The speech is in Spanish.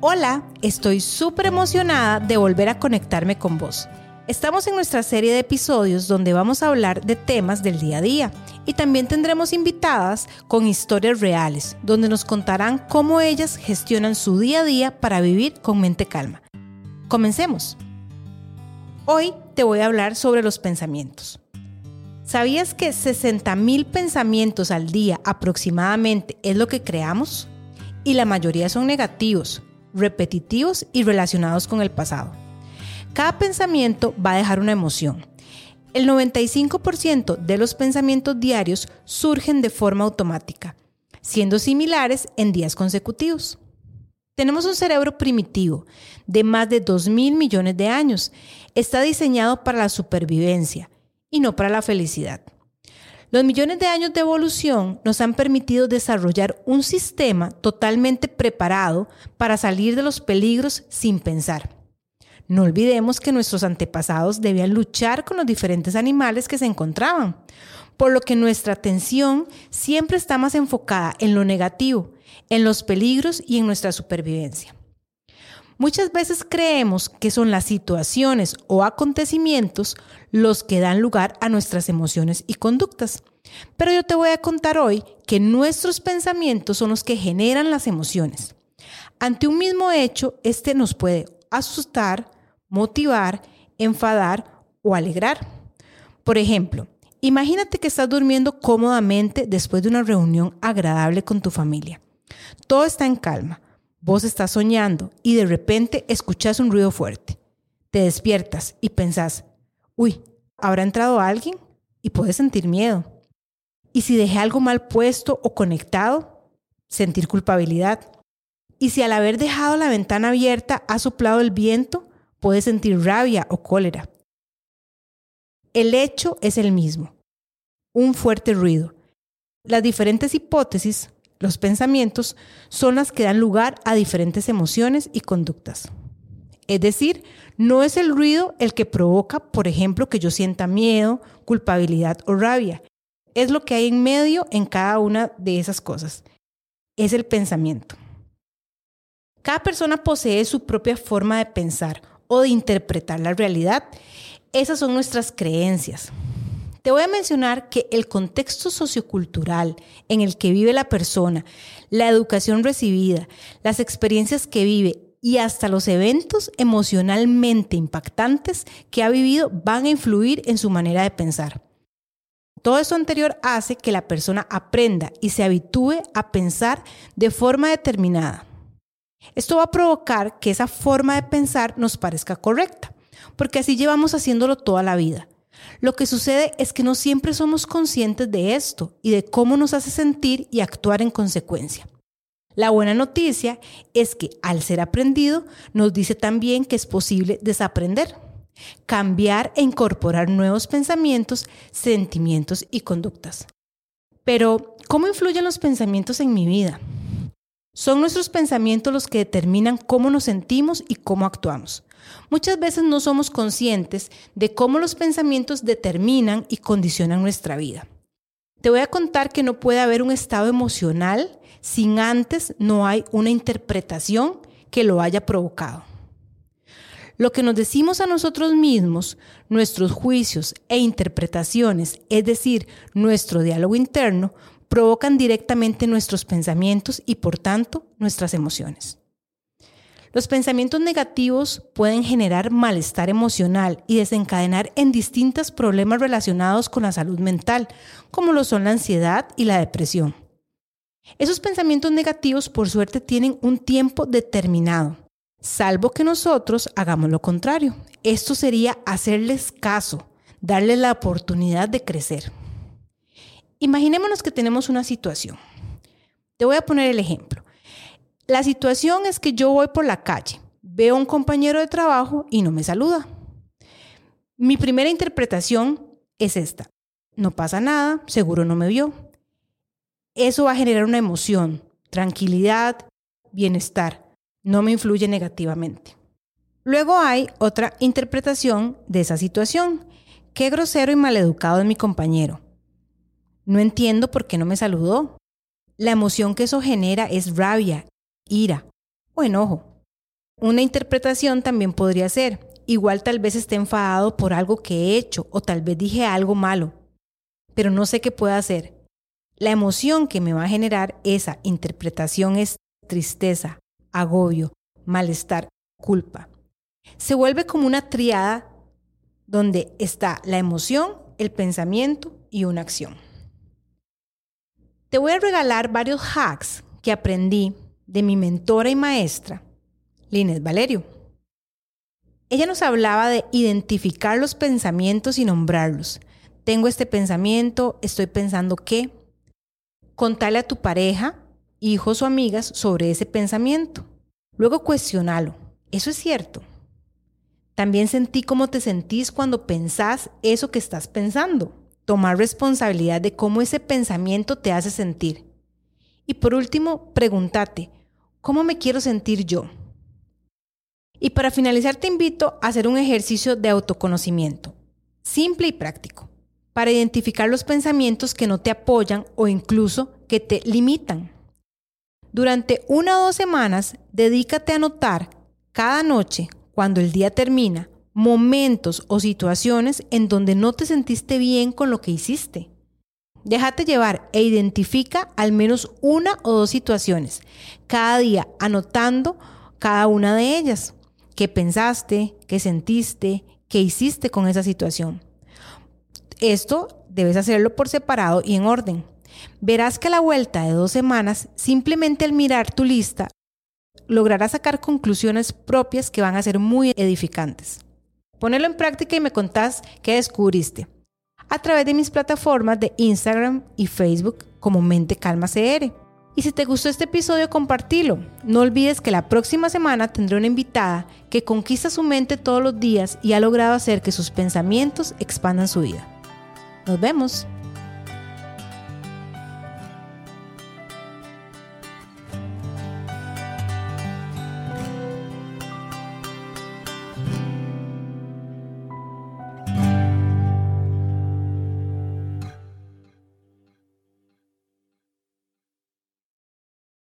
Hola, estoy súper emocionada de volver a conectarme con vos. Estamos en nuestra serie de episodios donde vamos a hablar de temas del día a día y también tendremos invitadas con historias reales, donde nos contarán cómo ellas gestionan su día a día para vivir con mente calma. Comencemos. Hoy te voy a hablar sobre los pensamientos. ¿Sabías que 60.000 pensamientos al día aproximadamente es lo que creamos? Y la mayoría son negativos, repetitivos y relacionados con el pasado. Cada pensamiento va a dejar una emoción. El 95% de los pensamientos diarios surgen de forma automática, siendo similares en días consecutivos. Tenemos un cerebro primitivo de más de 2 mil millones de años. Está diseñado para la supervivencia y no para la felicidad. Los millones de años de evolución nos han permitido desarrollar un sistema totalmente preparado para salir de los peligros sin pensar. No olvidemos que nuestros antepasados debían luchar con los diferentes animales que se encontraban, por lo que nuestra atención siempre está más enfocada en lo negativo, en los peligros y en nuestra supervivencia. Muchas veces creemos que son las situaciones o acontecimientos los que dan lugar a nuestras emociones y conductas. Pero yo te voy a contar hoy que nuestros pensamientos son los que generan las emociones. Ante un mismo hecho, este nos puede asustar, motivar, enfadar o alegrar. Por ejemplo, imagínate que estás durmiendo cómodamente después de una reunión agradable con tu familia. Todo está en calma Vos estás soñando y de repente escuchas un ruido fuerte. Te despiertas y pensás, uy, ¿habrá entrado alguien? Y puedes sentir miedo. Y si dejé algo mal puesto o conectado, sentir culpabilidad. Y si al haber dejado la ventana abierta ha soplado el viento, puedes sentir rabia o cólera. El hecho es el mismo, un fuerte ruido. Las diferentes hipótesis los pensamientos son las que dan lugar a diferentes emociones y conductas. Es decir, no es el ruido el que provoca, por ejemplo, que yo sienta miedo, culpabilidad o rabia. Es lo que hay en medio en cada una de esas cosas. Es el pensamiento. Cada persona posee su propia forma de pensar o de interpretar la realidad. Esas son nuestras creencias. Te voy a mencionar que el contexto sociocultural en el que vive la persona, la educación recibida, las experiencias que vive y hasta los eventos emocionalmente impactantes que ha vivido van a influir en su manera de pensar. Todo eso anterior hace que la persona aprenda y se habitúe a pensar de forma determinada. Esto va a provocar que esa forma de pensar nos parezca correcta, porque así llevamos haciéndolo toda la vida. Lo que sucede es que no siempre somos conscientes de esto y de cómo nos hace sentir y actuar en consecuencia. La buena noticia es que al ser aprendido nos dice también que es posible desaprender, cambiar e incorporar nuevos pensamientos, sentimientos y conductas. Pero, ¿cómo influyen los pensamientos en mi vida? Son nuestros pensamientos los que determinan cómo nos sentimos y cómo actuamos. Muchas veces no somos conscientes de cómo los pensamientos determinan y condicionan nuestra vida. Te voy a contar que no puede haber un estado emocional sin antes no hay una interpretación que lo haya provocado. Lo que nos decimos a nosotros mismos, nuestros juicios e interpretaciones, es decir, nuestro diálogo interno, provocan directamente nuestros pensamientos y por tanto nuestras emociones. Los pensamientos negativos pueden generar malestar emocional y desencadenar en distintos problemas relacionados con la salud mental, como lo son la ansiedad y la depresión. Esos pensamientos negativos, por suerte, tienen un tiempo determinado, salvo que nosotros hagamos lo contrario. Esto sería hacerles caso, darles la oportunidad de crecer. Imaginémonos que tenemos una situación. Te voy a poner el ejemplo. La situación es que yo voy por la calle, veo a un compañero de trabajo y no me saluda. Mi primera interpretación es esta. No pasa nada, seguro no me vio. Eso va a generar una emoción, tranquilidad, bienestar. No me influye negativamente. Luego hay otra interpretación de esa situación. Qué grosero y maleducado es mi compañero. No entiendo por qué no me saludó. La emoción que eso genera es rabia, ira o enojo. Una interpretación también podría ser, igual tal vez esté enfadado por algo que he hecho o tal vez dije algo malo, pero no sé qué puedo hacer. La emoción que me va a generar esa interpretación es tristeza, agobio, malestar, culpa. Se vuelve como una triada donde está la emoción, el pensamiento y una acción. Te voy a regalar varios hacks que aprendí de mi mentora y maestra, Lines Valerio. Ella nos hablaba de identificar los pensamientos y nombrarlos. Tengo este pensamiento, estoy pensando que. Contarle a tu pareja, hijos o amigas sobre ese pensamiento. Luego cuestionalo. ¿Eso es cierto? También sentí cómo te sentís cuando pensás eso que estás pensando. Tomar responsabilidad de cómo ese pensamiento te hace sentir. Y por último, pregúntate, ¿cómo me quiero sentir yo? Y para finalizar te invito a hacer un ejercicio de autoconocimiento, simple y práctico, para identificar los pensamientos que no te apoyan o incluso que te limitan. Durante una o dos semanas, dedícate a notar cada noche, cuando el día termina, momentos o situaciones en donde no te sentiste bien con lo que hiciste. Déjate llevar e identifica al menos una o dos situaciones, cada día anotando cada una de ellas qué pensaste, qué sentiste, qué hiciste con esa situación. Esto debes hacerlo por separado y en orden. Verás que a la vuelta de dos semanas, simplemente al mirar tu lista, lograrás sacar conclusiones propias que van a ser muy edificantes. Ponelo en práctica y me contás qué descubriste a través de mis plataformas de Instagram y Facebook como Mente Calma CR. Y si te gustó este episodio, compartilo. No olvides que la próxima semana tendré una invitada que conquista su mente todos los días y ha logrado hacer que sus pensamientos expandan su vida. Nos vemos.